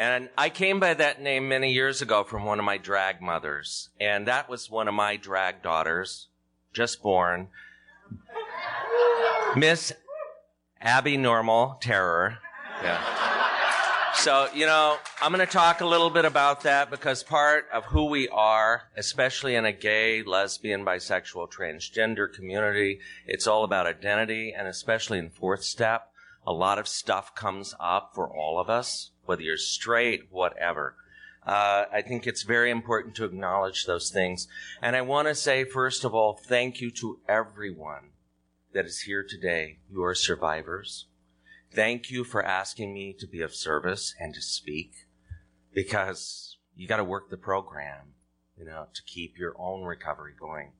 And I came by that name many years ago from one of my drag mothers. And that was one of my drag daughters, just born. Miss Abby Normal Terror. Yeah. So, you know, I'm going to talk a little bit about that because part of who we are, especially in a gay, lesbian, bisexual, transgender community, it's all about identity and especially in fourth step, a lot of stuff comes up for all of us whether you're straight, whatever. Uh, I think it's very important to acknowledge those things. And I want to say, first of all, thank you to everyone that is here today. You are survivors. Thank you for asking me to be of service and to speak because you got to work the program, you know, to keep your own recovery going.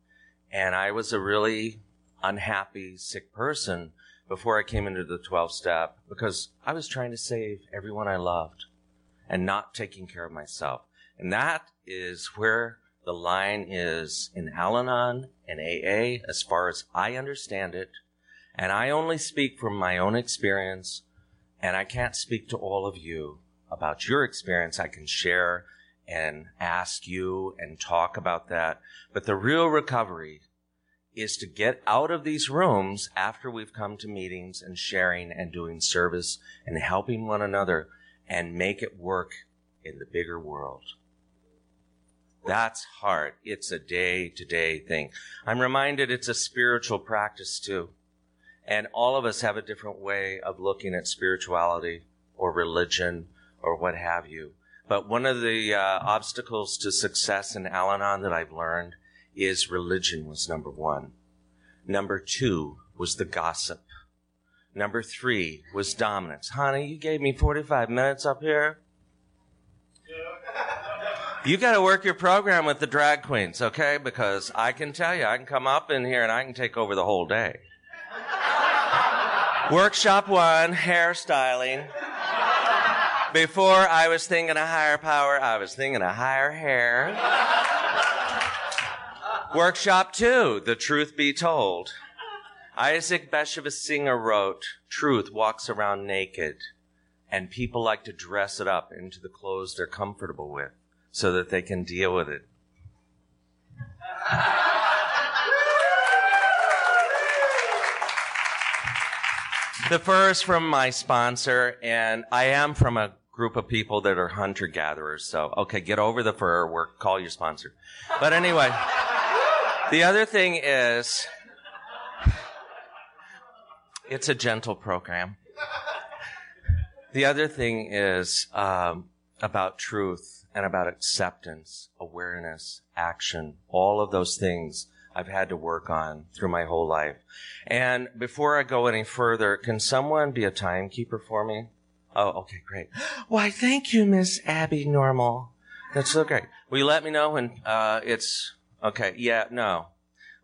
And I was a really unhappy, sick person before I came into the 12 step because I was trying to save everyone I loved and not taking care of myself. And that is where the line is in Al Anon and AA as far as I understand it. And I only speak from my own experience and I can't speak to all of you about your experience. I can share and ask you and talk about that. But the real recovery is to get out of these rooms after we've come to meetings and sharing and doing service and helping one another and make it work in the bigger world. That's hard. It's a day to day thing. I'm reminded it's a spiritual practice too. And all of us have a different way of looking at spirituality or religion or what have you. But one of the uh, obstacles to success in Al Anon that I've learned is religion was number one. Number two was the gossip. Number three was dominance. Honey, you gave me 45 minutes up here. You got to work your program with the drag queens, okay? Because I can tell you, I can come up in here and I can take over the whole day. Workshop one, hairstyling. Before I was thinking a higher power, I was thinking a higher hair. Workshop two, The Truth Be Told. Isaac Bashevis Singer wrote, Truth walks around naked, and people like to dress it up into the clothes they're comfortable with so that they can deal with it. the fur is from my sponsor, and I am from a group of people that are hunter gatherers. So, okay, get over the fur. Work, call your sponsor. But anyway. The other thing is, it's a gentle program. The other thing is um, about truth and about acceptance, awareness, action, all of those things I've had to work on through my whole life. And before I go any further, can someone be a timekeeper for me? Oh, okay, great. Why, thank you, Miss Abby Normal. That's so great. Will you let me know when uh, it's Okay, yeah, no.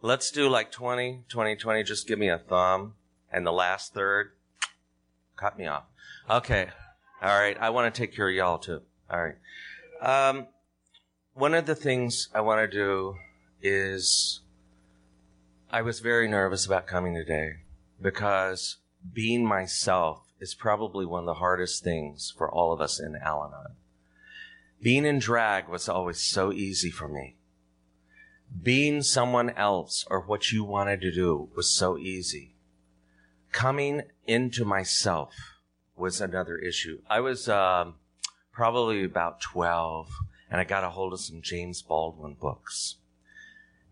Let's do like 20, 20, 20. Just give me a thumb. And the last third, cut me off. Okay. All right. I want to take care of y'all too. All right. Um, one of the things I want to do is I was very nervous about coming today because being myself is probably one of the hardest things for all of us in Al Anon. Being in drag was always so easy for me being someone else or what you wanted to do was so easy. Coming into myself was another issue. I was um, probably about 12 and I got a hold of some James Baldwin books.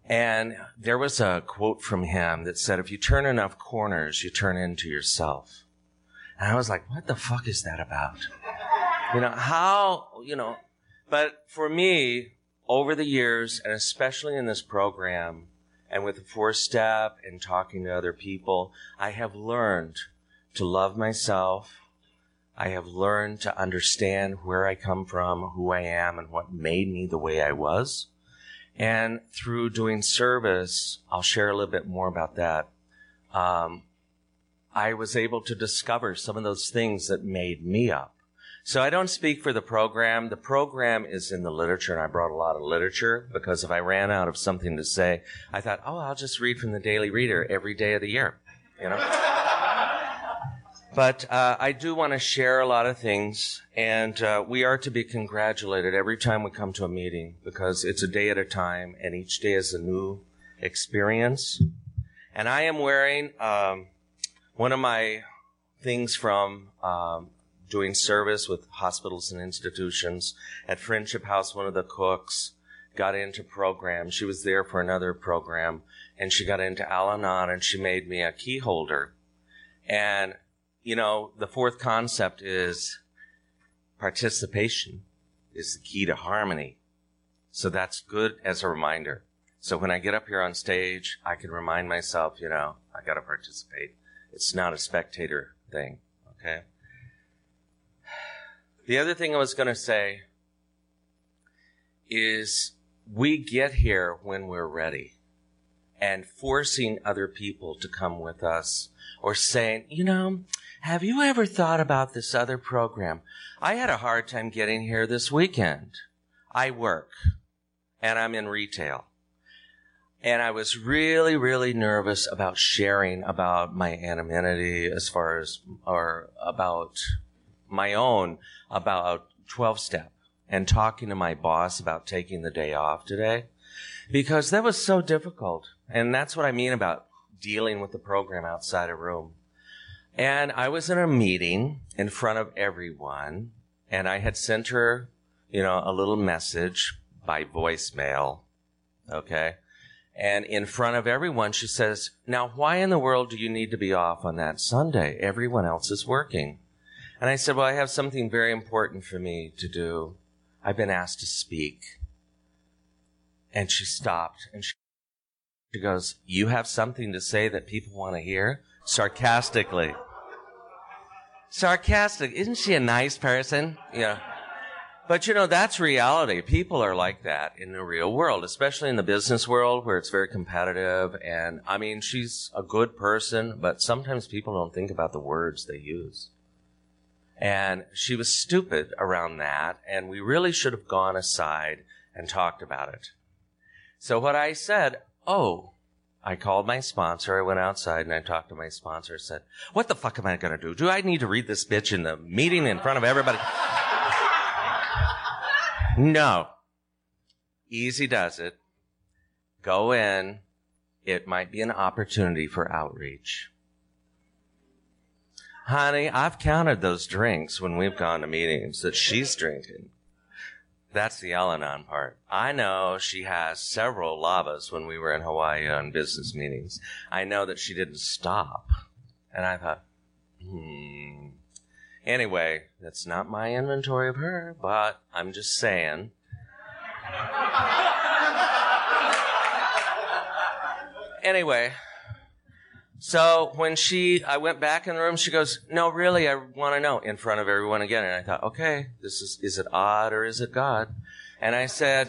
And there was a quote from him that said, if you turn enough corners, you turn into yourself. And I was like, what the fuck is that about? You know, how, you know, but for me, over the years, and especially in this program, and with the four step and talking to other people, I have learned to love myself, I have learned to understand where I come from, who I am, and what made me the way I was. And through doing service, I'll share a little bit more about that. Um, I was able to discover some of those things that made me up. So I don't speak for the program. The program is in the literature, and I brought a lot of literature because if I ran out of something to say, I thought, oh, I'll just read from the Daily Reader every day of the year, you know. but uh, I do want to share a lot of things, and uh, we are to be congratulated every time we come to a meeting because it's a day at a time, and each day is a new experience. And I am wearing um, one of my things from um, doing service with hospitals and institutions. At Friendship House, one of the cooks got into programs. She was there for another program and she got into Al Anon and she made me a key holder. And, you know, the fourth concept is participation is the key to harmony. So that's good as a reminder. So when I get up here on stage, I can remind myself, you know, I got to participate. It's not a spectator thing. Okay. The other thing I was going to say is we get here when we're ready and forcing other people to come with us or saying, you know, have you ever thought about this other program? I had a hard time getting here this weekend. I work and I'm in retail. And I was really, really nervous about sharing about my anonymity as far as, or about my own about 12 step and talking to my boss about taking the day off today because that was so difficult. And that's what I mean about dealing with the program outside a room. And I was in a meeting in front of everyone and I had sent her, you know, a little message by voicemail. Okay. And in front of everyone, she says, now why in the world do you need to be off on that Sunday? Everyone else is working. And I said, Well, I have something very important for me to do. I've been asked to speak. And she stopped and she, she goes, You have something to say that people want to hear? Sarcastically. Sarcastic. Isn't she a nice person? Yeah. But you know, that's reality. People are like that in the real world, especially in the business world where it's very competitive. And I mean, she's a good person, but sometimes people don't think about the words they use. And she was stupid around that, and we really should have gone aside and talked about it. So what I said, oh, I called my sponsor. I went outside and I talked to my sponsor. And said, "What the fuck am I going to do? Do I need to read this bitch in the meeting in front of everybody?" no. Easy does it. Go in. It might be an opportunity for outreach. Honey, I've counted those drinks when we've gone to meetings that she's drinking. That's the Al Anon part. I know she has several lavas when we were in Hawaii on business meetings. I know that she didn't stop. And I thought, hmm. Anyway, that's not my inventory of her, but I'm just saying. anyway, so when she, I went back in the room, she goes, no, really, I want to know in front of everyone again. And I thought, okay, this is, is it odd or is it God? And I said,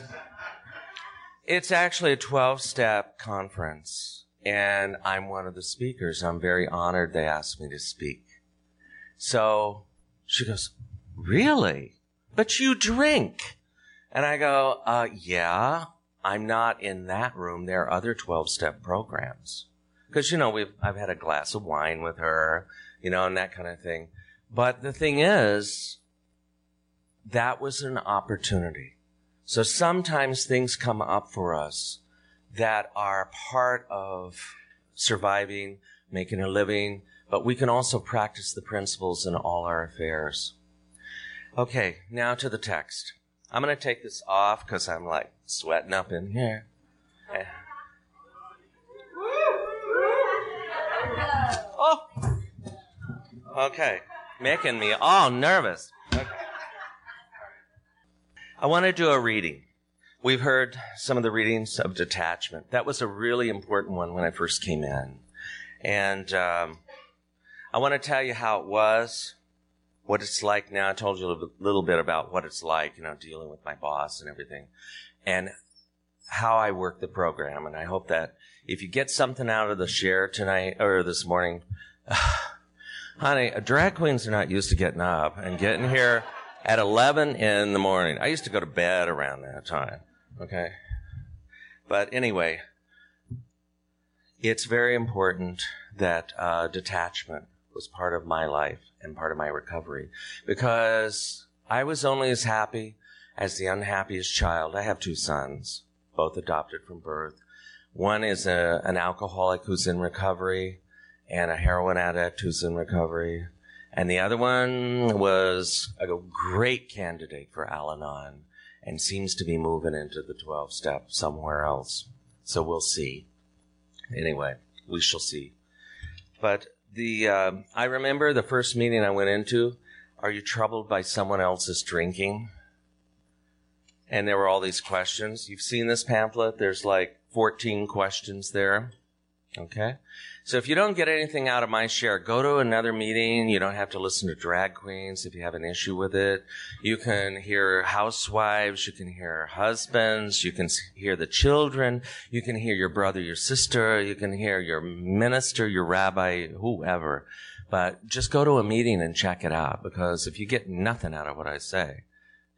it's actually a 12 step conference and I'm one of the speakers. I'm very honored they asked me to speak. So she goes, really? But you drink. And I go, uh, yeah, I'm not in that room. There are other 12 step programs because you know we've I've had a glass of wine with her, you know, and that kind of thing. But the thing is, that was an opportunity. So sometimes things come up for us that are part of surviving, making a living, but we can also practice the principles in all our affairs. Okay, now to the text. I'm going to take this off because I'm like sweating up in here. Oh. Okay. Making me all nervous. Okay. I want to do a reading. We've heard some of the readings of detachment. That was a really important one when I first came in. And um, I want to tell you how it was what it's like now. I told you a little, bit about what it's like, you know, dealing with my boss and everything, and how I work the program. And I hope that if you get something out of the share tonight or this morning, honey, drag queens are not used to getting up and getting here at 11 in the morning. I used to go to bed around that time. Okay. But anyway, it's very important that uh, detachment was part of my life and part of my recovery because I was only as happy as the unhappiest child. I have two sons, both adopted from birth. One is a, an alcoholic who's in recovery and a heroin addict who's in recovery. And the other one was a great candidate for Al Anon and seems to be moving into the 12 step somewhere else. So we'll see. Anyway, we shall see. But the, uh, I remember the first meeting I went into. Are you troubled by someone else's drinking? And there were all these questions. You've seen this pamphlet. There's like 14 questions there. Okay. So if you don't get anything out of my share, go to another meeting. You don't have to listen to drag queens if you have an issue with it. You can hear housewives. You can hear husbands. You can hear the children. You can hear your brother, your sister. You can hear your minister, your rabbi, whoever. But just go to a meeting and check it out because if you get nothing out of what I say,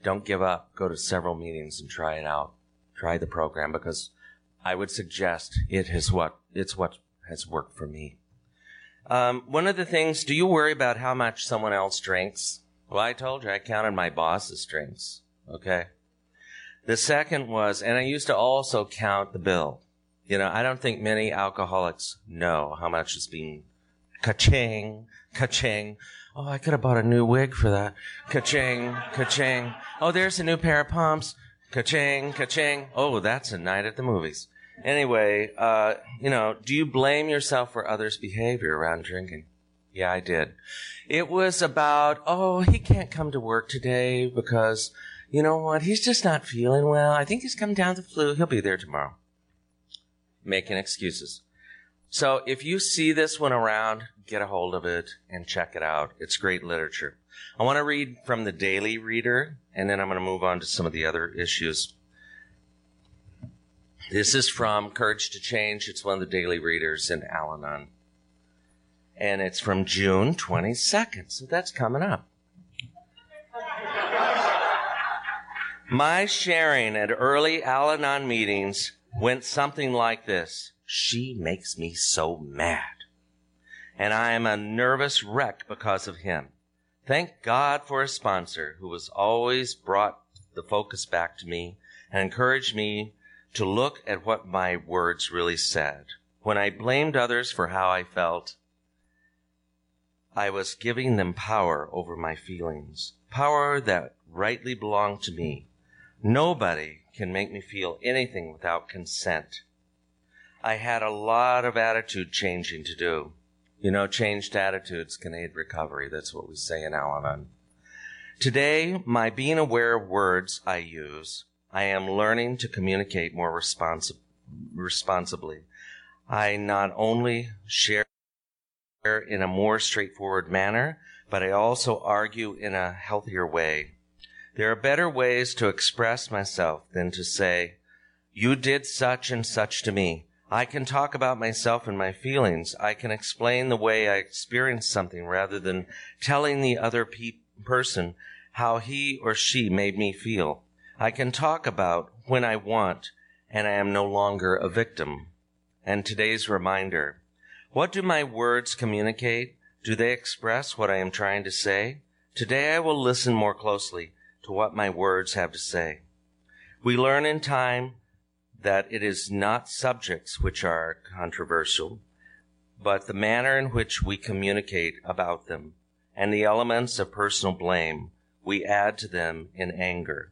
don't give up. Go to several meetings and try it out. Try the program because I would suggest it is what, it's what has worked for me. Um, one of the things, do you worry about how much someone else drinks? Well, I told you I counted my boss's drinks. Okay. The second was, and I used to also count the bill. You know, I don't think many alcoholics know how much is being ka-ching, ka-ching. Oh, I could have bought a new wig for that. Ka-ching, ka-ching. Oh, there's a new pair of pumps. Ka-ching, ka-ching. Oh, that's a night at the movies. Anyway, uh, you know, do you blame yourself for others' behavior around drinking? Yeah, I did. It was about, oh, he can't come to work today because, you know what, he's just not feeling well. I think he's come down the flu. He'll be there tomorrow. Making excuses. So if you see this one around, get a hold of it and check it out. It's great literature. I want to read from the Daily Reader, and then I'm going to move on to some of the other issues. This is from Courage to Change. It's one of the daily readers in Al Anon. And it's from June 22nd. So that's coming up. My sharing at early Al Anon meetings went something like this. She makes me so mad. And I am a nervous wreck because of him. Thank God for a sponsor who has always brought the focus back to me and encouraged me to look at what my words really said. When I blamed others for how I felt, I was giving them power over my feelings, power that rightly belonged to me. Nobody can make me feel anything without consent. I had a lot of attitude changing to do. You know, changed attitudes can aid recovery. That's what we say in Al Anon. Today, my being aware of words I use I am learning to communicate more responsi- responsibly. I not only share in a more straightforward manner, but I also argue in a healthier way. There are better ways to express myself than to say, you did such and such to me. I can talk about myself and my feelings. I can explain the way I experienced something rather than telling the other pe- person how he or she made me feel. I can talk about when I want, and I am no longer a victim. And today's reminder what do my words communicate? Do they express what I am trying to say? Today I will listen more closely to what my words have to say. We learn in time that it is not subjects which are controversial, but the manner in which we communicate about them and the elements of personal blame we add to them in anger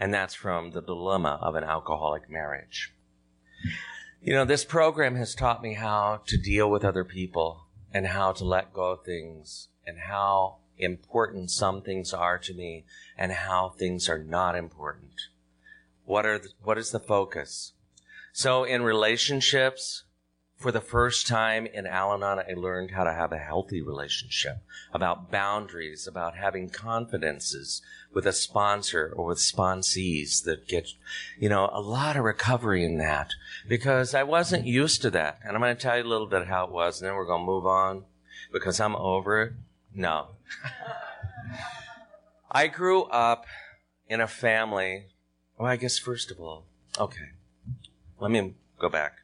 and that's from The Dilemma of an Alcoholic Marriage. You know, this program has taught me how to deal with other people and how to let go of things and how important some things are to me and how things are not important. What are the, what is the focus? So in relationships, for the first time in Al Anon, I learned how to have a healthy relationship, about boundaries, about having confidences with a sponsor or with sponsees that get, you know, a lot of recovery in that because I wasn't used to that. And I'm going to tell you a little bit how it was and then we're going to move on because I'm over it. No. I grew up in a family. Well, I guess first of all, okay, let me go back.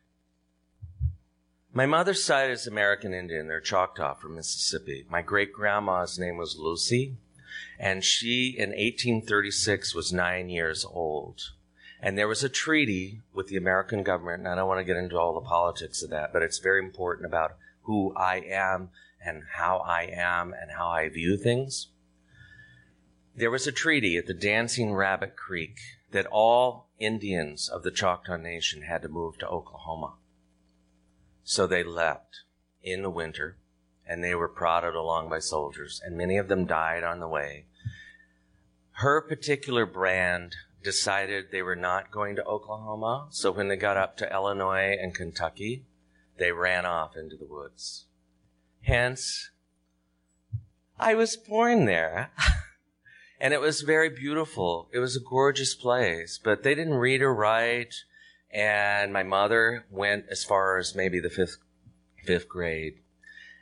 My mother's side is American Indian. They're Choctaw from Mississippi. My great grandma's name was Lucy, and she in 1836 was nine years old. And there was a treaty with the American government, and I don't want to get into all the politics of that, but it's very important about who I am and how I am and how I view things. There was a treaty at the Dancing Rabbit Creek that all Indians of the Choctaw Nation had to move to Oklahoma. So they left in the winter, and they were prodded along by soldiers, and many of them died on the way. Her particular brand decided they were not going to Oklahoma, so when they got up to Illinois and Kentucky, they ran off into the woods. Hence, I was born there. and it was very beautiful. It was a gorgeous place, but they didn't read or write and my mother went as far as maybe the fifth fifth grade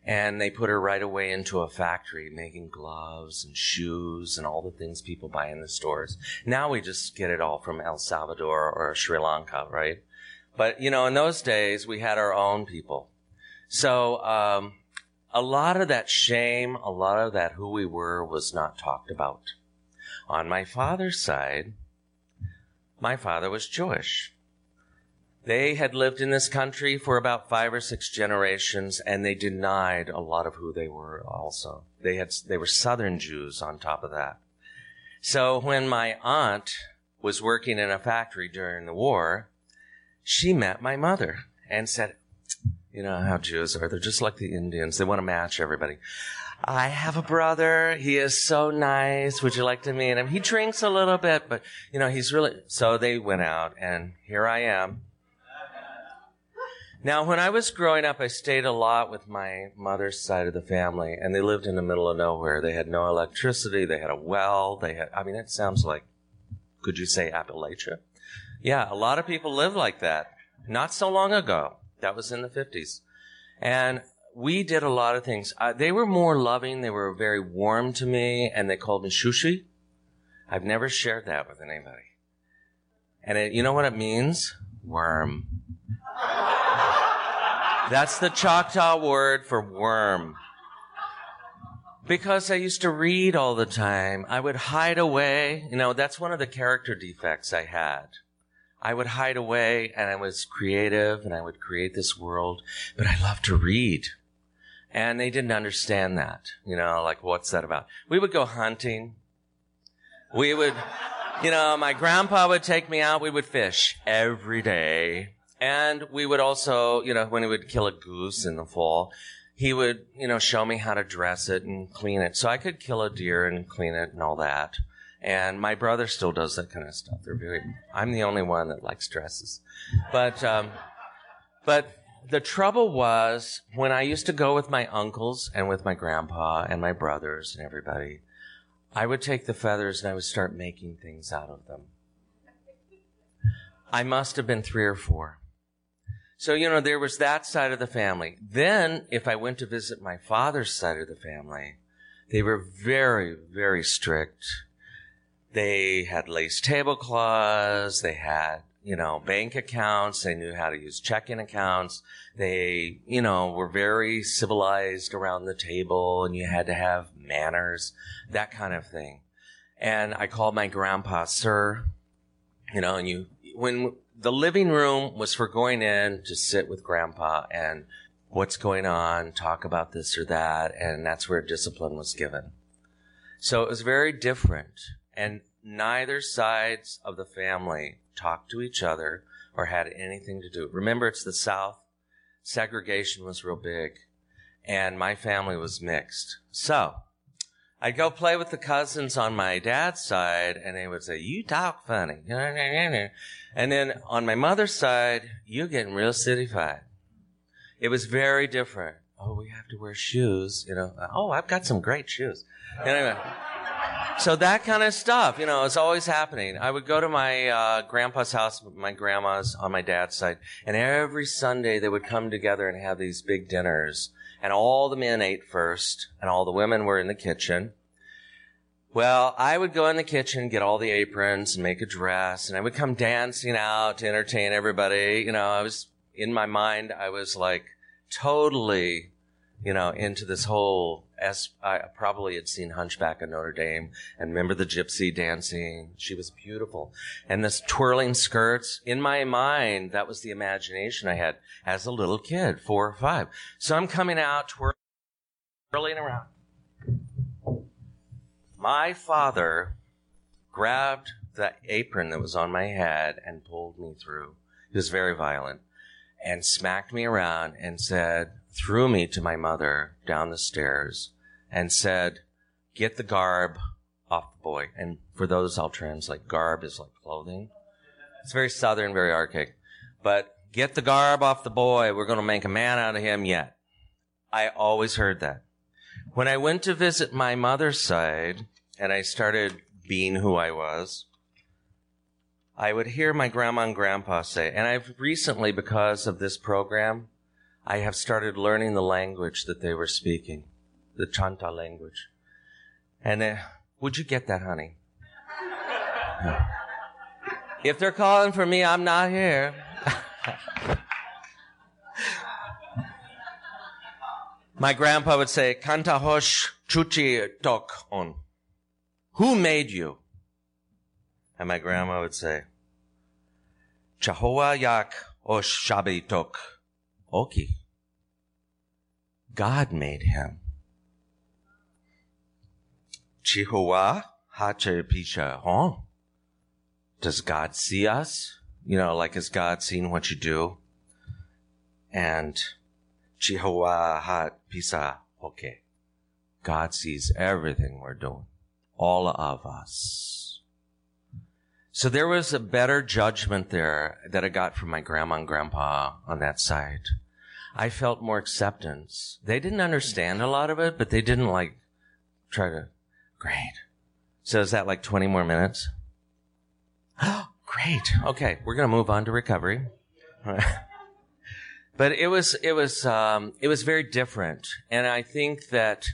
and they put her right away into a factory making gloves and shoes and all the things people buy in the stores. Now we just get it all from El Salvador or Sri Lanka, right? But you know, in those days we had our own people. So um, a lot of that shame, a lot of that who we were was not talked about. On my father's side, my father was Jewish. They had lived in this country for about five or six generations, and they denied a lot of who they were also. They had, they were Southern Jews on top of that. So when my aunt was working in a factory during the war, she met my mother and said, you know how Jews are. They're just like the Indians. They want to match everybody. I have a brother. He is so nice. Would you like to meet him? He drinks a little bit, but you know, he's really, so they went out and here I am now, when I was growing up, I stayed a lot with my mother's side of the family, and they lived in the middle of nowhere. They had no electricity. They had a well. They had, I mean, it sounds like, could you say Appalachia? Yeah, a lot of people live like that. Not so long ago. That was in the 50s. And we did a lot of things. Uh, they were more loving. They were very warm to me, and they called me Shushi. I've never shared that with anybody. And it, you know what it means? Worm. That's the Choctaw word for worm. Because I used to read all the time, I would hide away. You know, that's one of the character defects I had. I would hide away and I was creative and I would create this world, but I loved to read. And they didn't understand that. You know, like, what's that about? We would go hunting. We would, you know, my grandpa would take me out. We would fish every day. And we would also, you know, when he would kill a goose in the fall, he would, you know, show me how to dress it and clean it. So I could kill a deer and clean it and all that. And my brother still does that kind of stuff. They're very, I'm the only one that likes dresses. But, um, but the trouble was when I used to go with my uncles and with my grandpa and my brothers and everybody, I would take the feathers and I would start making things out of them. I must have been three or four. So, you know, there was that side of the family. Then, if I went to visit my father's side of the family, they were very, very strict. They had lace tablecloths. They had, you know, bank accounts. They knew how to use checking accounts. They, you know, were very civilized around the table and you had to have manners, that kind of thing. And I called my grandpa, sir, you know, and you, when the living room was for going in to sit with grandpa and what's going on, talk about this or that, and that's where discipline was given. So it was very different, and neither sides of the family talked to each other or had anything to do. Remember, it's the South. Segregation was real big, and my family was mixed. So I'd go play with the cousins on my dad's side, and they would say, "You talk funny," and then on my mother's side, you're getting real cityfied. It was very different. Oh, we have to wear shoes, you know. Oh, I've got some great shoes. Anyway. So that kind of stuff, you know, is always happening. I would go to my uh, grandpa's house, my grandma's on my dad's side, and every Sunday they would come together and have these big dinners. And all the men ate first, and all the women were in the kitchen. Well, I would go in the kitchen, get all the aprons, and make a dress, and I would come dancing out to entertain everybody. You know, I was in my mind, I was like totally, you know, into this whole as I probably had seen Hunchback of Notre Dame and remember the gypsy dancing. She was beautiful. And this twirling skirts in my mind, that was the imagination I had as a little kid, four or five. So I'm coming out twirling around. My father grabbed the apron that was on my head and pulled me through. He was very violent and smacked me around and said, threw me to my mother down the stairs and said, get the garb off the boy. And for those I'll translate, garb is like clothing. It's very southern, very archaic. But get the garb off the boy. We're going to make a man out of him yet. I always heard that. When I went to visit my mother's side and I started being who I was, I would hear my grandma and grandpa say, and I've recently, because of this program, I have started learning the language that they were speaking, the Chahta language. And uh, would you get that, honey? if they're calling for me, I'm not here. My grandpa would say, Kanta hosh chuchi tok on. Who made you? And my grandma would say, Chahoa yak osh shabi tok. Oki. God made him. Chihowa hache pisha, huh? Does God see us? You know, like has God seen what you do? And Chihowa hat pisa, okay. God sees everything we're doing. All of us. So there was a better judgment there that I got from my grandma and grandpa on that side. I felt more acceptance. They didn't understand a lot of it, but they didn't like try to, great. So is that like 20 more minutes? Oh, great. Okay. We're going to move on to recovery. but it was, it was, um, it was very different. And I think that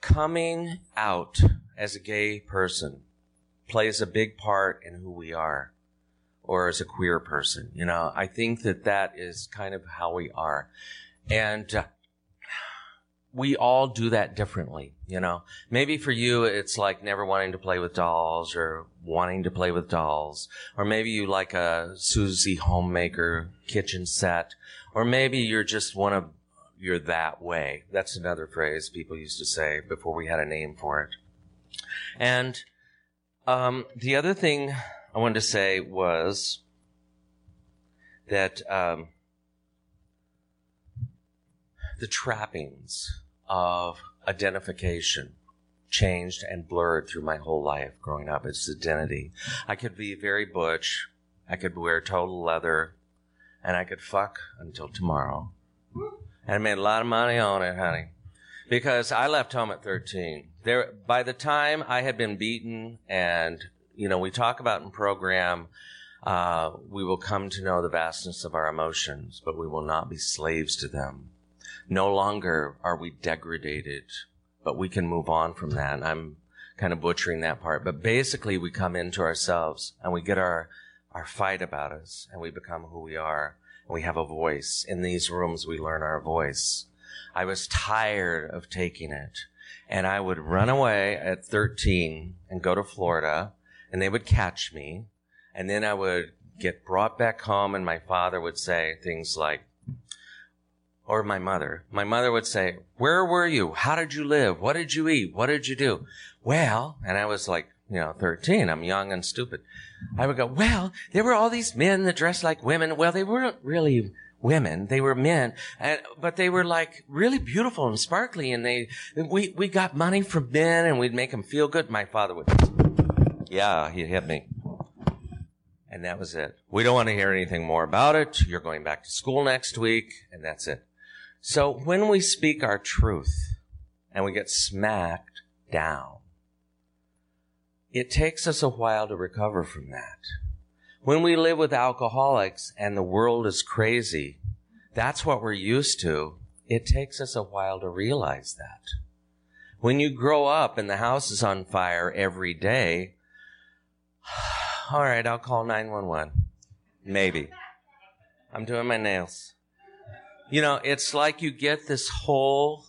coming out as a gay person plays a big part in who we are or as a queer person. You know, I think that that is kind of how we are. And uh, we all do that differently, you know. Maybe for you, it's like never wanting to play with dolls or wanting to play with dolls. Or maybe you like a Susie homemaker kitchen set. Or maybe you're just one of, you're that way. That's another phrase people used to say before we had a name for it. And, um, the other thing I wanted to say was that um, the trappings of identification changed and blurred through my whole life growing up. It's identity. I could be very butch. I could wear total leather, and I could fuck until tomorrow. And I made a lot of money on it, honey, because I left home at 13. There, by the time I had been beaten and you know, we talk about in program, uh, we will come to know the vastness of our emotions, but we will not be slaves to them. No longer are we degraded, but we can move on from that. And I'm kind of butchering that part, but basically we come into ourselves and we get our, our fight about us and we become who we are. And we have a voice. In these rooms, we learn our voice. I was tired of taking it and I would run away at 13 and go to Florida and they would catch me. And then I would get brought back home and my father would say things like, or my mother, my mother would say, where were you? How did you live? What did you eat? What did you do? Well, and I was like, you know, 13. I'm young and stupid. I would go, well, there were all these men that dressed like women. Well, they weren't really women. They were men, and, but they were like really beautiful and sparkly. And they, we, we got money from men and we'd make them feel good. My father would yeah, he hit me. And that was it. We don't want to hear anything more about it. You're going back to school next week, and that's it. So when we speak our truth and we get smacked down, it takes us a while to recover from that. When we live with alcoholics and the world is crazy, that's what we're used to. It takes us a while to realize that. When you grow up and the house is on fire every day, all right, I'll call 911. Maybe. I'm doing my nails. You know, it's like you get this whole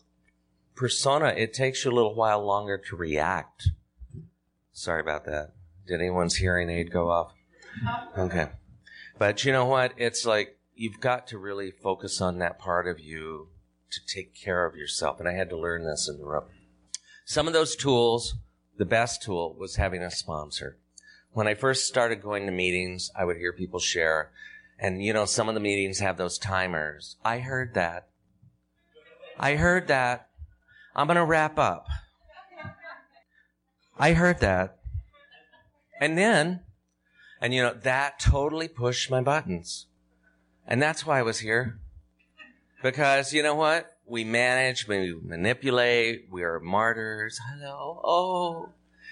persona. It takes you a little while longer to react. Sorry about that. Did anyone's hearing aid go off? Okay. But you know what? It's like you've got to really focus on that part of you to take care of yourself. And I had to learn this in the room. Some of those tools, the best tool was having a sponsor. When I first started going to meetings, I would hear people share, and you know, some of the meetings have those timers. I heard that. I heard that. I'm going to wrap up. I heard that. And then, and you know, that totally pushed my buttons. And that's why I was here. Because you know what? We manage, we manipulate, we are martyrs. Hello. Oh.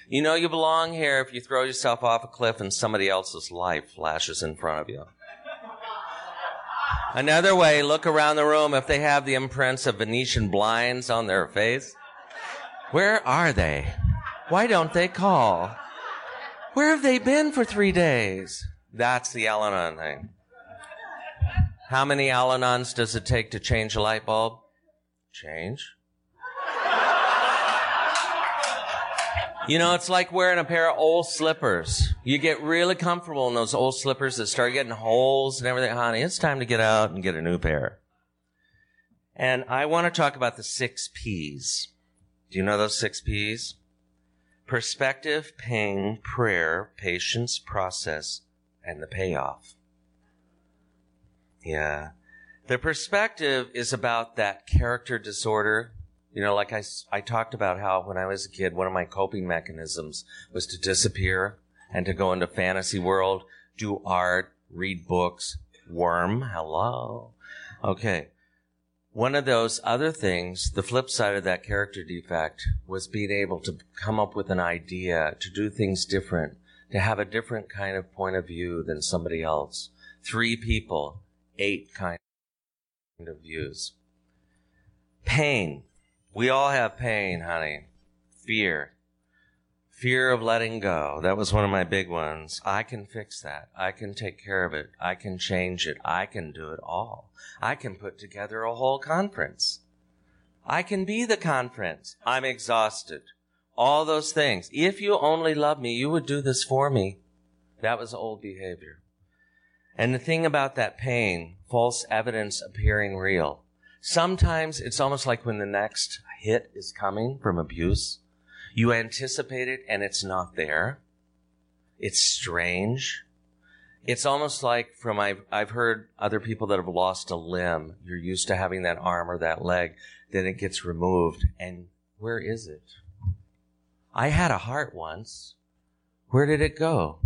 You know you belong here if you throw yourself off a cliff and somebody else's life flashes in front of you. Another way, look around the room if they have the imprints of Venetian blinds on their face. Where are they? Why don't they call? Where have they been for three days? That's the Al Anon thing. How many Al Anons does it take to change a light bulb? Change. You know, it's like wearing a pair of old slippers. You get really comfortable in those old slippers that start getting holes and everything. Honey, it's time to get out and get a new pair. And I want to talk about the six P's. Do you know those six P's? Perspective, pain, prayer, patience, process, and the payoff. Yeah. The perspective is about that character disorder. You know, like I, I talked about how when I was a kid, one of my coping mechanisms was to disappear and to go into fantasy world, do art, read books, worm. Hello. Okay. One of those other things, the flip side of that character defect was being able to come up with an idea, to do things different, to have a different kind of point of view than somebody else. Three people, eight kind of views. Pain. We all have pain, honey. Fear. Fear of letting go. That was one of my big ones. I can fix that. I can take care of it. I can change it. I can do it all. I can put together a whole conference. I can be the conference. I'm exhausted. All those things. If you only love me, you would do this for me. That was old behavior. And the thing about that pain, false evidence appearing real. Sometimes it's almost like when the next hit is coming from abuse, you anticipate it and it's not there. It's strange. It's almost like from I've, I've heard other people that have lost a limb. You're used to having that arm or that leg. Then it gets removed. And where is it? I had a heart once. Where did it go?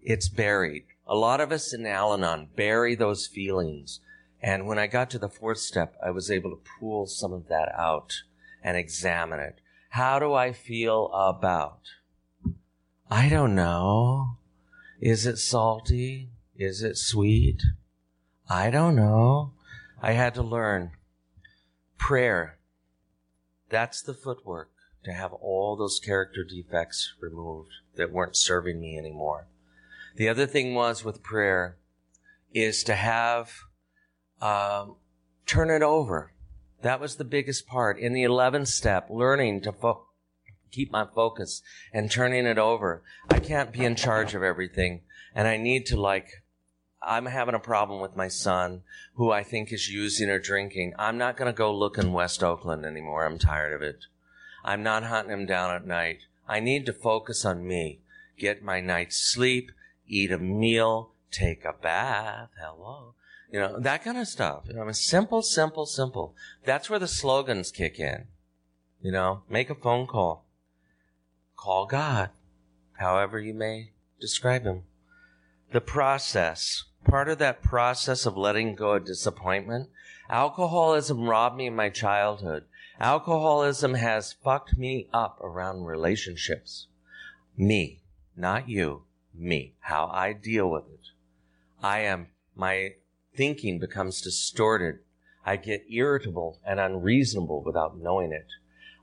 It's buried. A lot of us in Al Anon bury those feelings. And when I got to the fourth step, I was able to pull some of that out and examine it. How do I feel about? I don't know. Is it salty? Is it sweet? I don't know. I had to learn. Prayer. That's the footwork to have all those character defects removed that weren't serving me anymore. The other thing was with prayer is to have, um, turn it over. That was the biggest part. In the 11th step, learning to fo- keep my focus and turning it over. I can't be in charge of everything. And I need to like, I'm having a problem with my son who I think is using or drinking. I'm not going to go look in West Oakland anymore. I'm tired of it. I'm not hunting him down at night. I need to focus on me, get my night's sleep, eat a meal, take a bath. Hello. You know, that kind of stuff. You know, I mean, simple, simple, simple. That's where the slogans kick in. You know, make a phone call. Call God, however you may describe him. the process, part of that process of letting go of disappointment, alcoholism robbed me of my childhood. Alcoholism has fucked me up around relationships. Me, not you, me, how I deal with it. I am, my thinking becomes distorted. I get irritable and unreasonable without knowing it.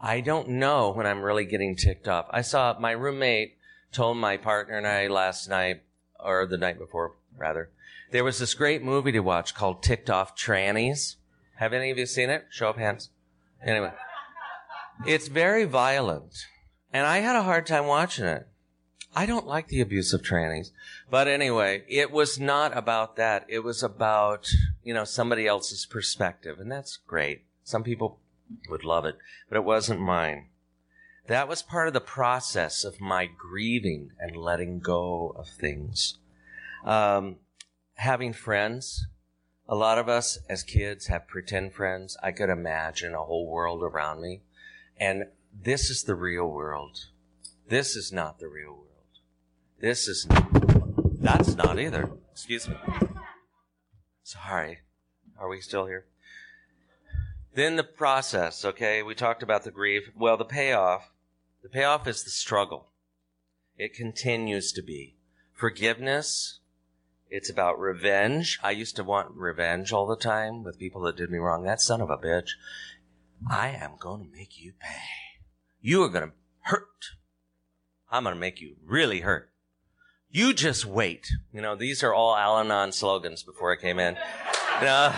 I don't know when I'm really getting ticked off. I saw my roommate told my partner and I last night, or the night before, rather, there was this great movie to watch called Ticked Off Trannies. Have any of you seen it? Show of hands. Anyway, it's very violent. And I had a hard time watching it. I don't like the abuse of trannies. But anyway, it was not about that. It was about, you know, somebody else's perspective. And that's great. Some people would love it, but it wasn't mine. That was part of the process of my grieving and letting go of things. Um, having friends. A lot of us as kids have pretend friends. I could imagine a whole world around me. And this is the real world. This is not the real world. This is, that's not either. Excuse me. Sorry. Are we still here? Then the process, okay? We talked about the grief. Well, the payoff, the payoff is the struggle. It continues to be. Forgiveness, it's about revenge. I used to want revenge all the time with people that did me wrong. That son of a bitch. I am going to make you pay. You are going to hurt. I'm going to make you really hurt. You just wait. You know, these are all Al Anon slogans before I came in. You know,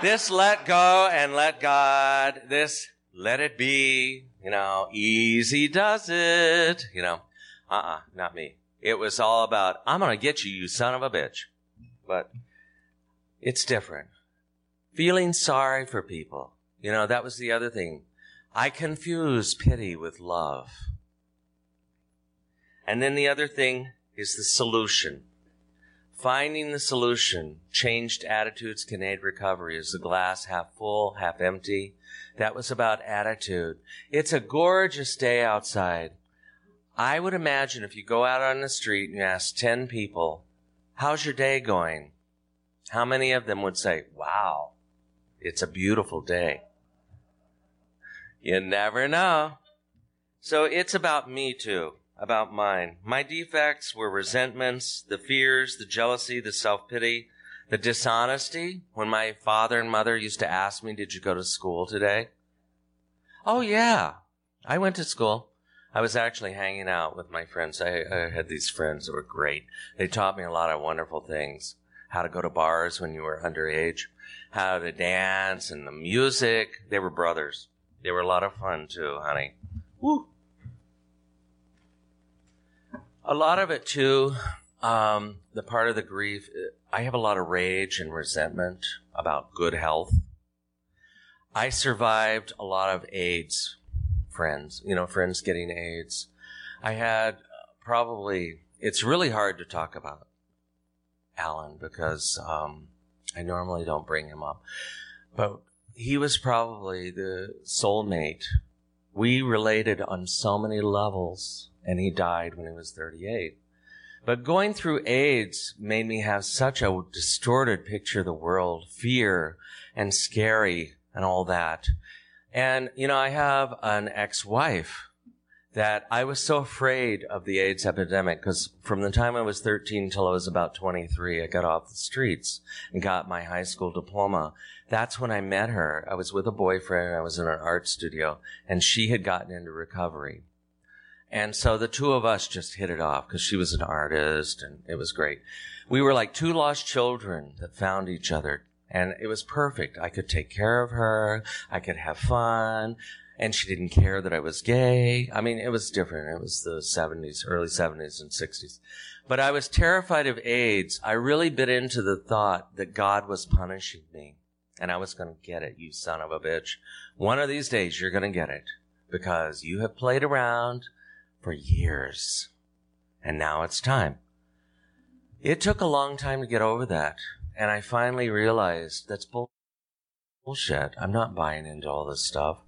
this let go and let God, this let it be, you know, easy does it, you know, uh-uh, not me. It was all about, I'm going to get you, you son of a bitch. But it's different. Feeling sorry for people. You know, that was the other thing. I confuse pity with love. And then the other thing is the solution. Finding the solution, changed attitudes can aid recovery. Is the glass half full, half empty? That was about attitude. It's a gorgeous day outside. I would imagine if you go out on the street and you ask 10 people, how's your day going? How many of them would say, wow, it's a beautiful day? You never know. So it's about me too about mine. My defects were resentments, the fears, the jealousy, the self pity, the dishonesty. When my father and mother used to ask me, Did you go to school today? Oh, yeah. I went to school. I was actually hanging out with my friends. I, I, had these friends that were great. They taught me a lot of wonderful things. How to go to bars when you were underage, how to dance and the music. They were brothers. They were a lot of fun too, honey. Woo! A lot of it too, um, the part of the grief, I have a lot of rage and resentment about good health. I survived a lot of AIDS friends, you know, friends getting AIDS. I had probably, it's really hard to talk about Alan because um, I normally don't bring him up. But he was probably the soulmate. We related on so many levels and he died when he was 38. But going through AIDS made me have such a distorted picture of the world, fear and scary and all that. And, you know, I have an ex-wife that I was so afraid of the AIDS epidemic because from the time I was 13 till I was about 23, I got off the streets and got my high school diploma. That's when I met her. I was with a boyfriend. I was in an art studio and she had gotten into recovery. And so the two of us just hit it off because she was an artist and it was great. We were like two lost children that found each other and it was perfect. I could take care of her. I could have fun. And she didn't care that I was gay. I mean, it was different. It was the 70s, early 70s and 60s. But I was terrified of AIDS. I really bit into the thought that God was punishing me and I was going to get it, you son of a bitch. One of these days you're going to get it because you have played around for years. And now it's time. It took a long time to get over that. And I finally realized that's bull- bullshit. I'm not buying into all this stuff.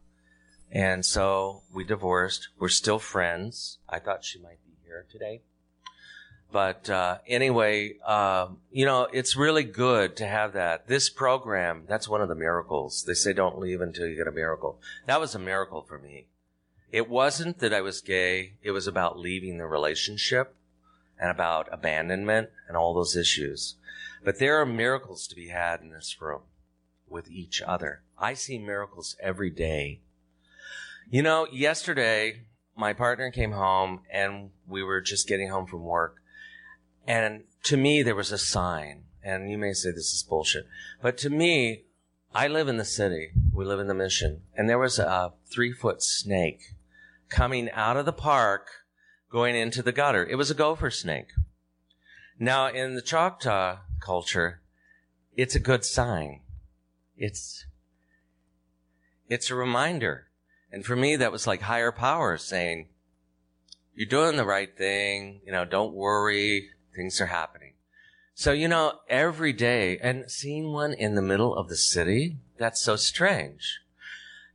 And so we divorced. We're still friends. I thought she might be here today. But uh, anyway, uh, you know, it's really good to have that. This program, that's one of the miracles. They say don't leave until you get a miracle. That was a miracle for me. It wasn't that I was gay. It was about leaving the relationship and about abandonment and all those issues. But there are miracles to be had in this room with each other. I see miracles every day. You know, yesterday, my partner came home and we were just getting home from work. And to me, there was a sign. And you may say this is bullshit. But to me, I live in the city. We live in the mission. And there was a three foot snake coming out of the park going into the gutter. It was a gopher snake. Now, in the Choctaw culture, it's a good sign. It's, it's a reminder. And for me, that was like higher power saying, you're doing the right thing. You know, don't worry. Things are happening. So, you know, every day and seeing one in the middle of the city, that's so strange.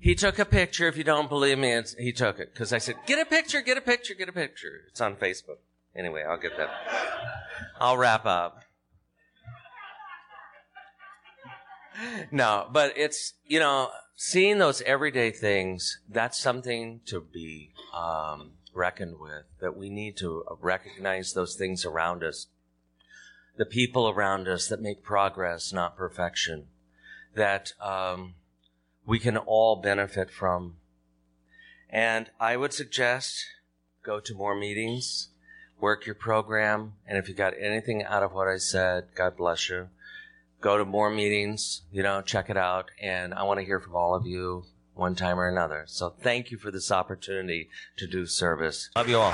He took a picture. If you don't believe me, he took it because I said, "Get a picture, get a picture, get a picture." It's on Facebook. Anyway, I'll get that. I'll wrap up. No, but it's you know seeing those everyday things. That's something to be um, reckoned with. That we need to recognize those things around us, the people around us that make progress, not perfection. That. Um, we can all benefit from. And I would suggest go to more meetings, work your program, and if you got anything out of what I said, God bless you. Go to more meetings, you know, check it out, and I want to hear from all of you one time or another. So thank you for this opportunity to do service. Love you all.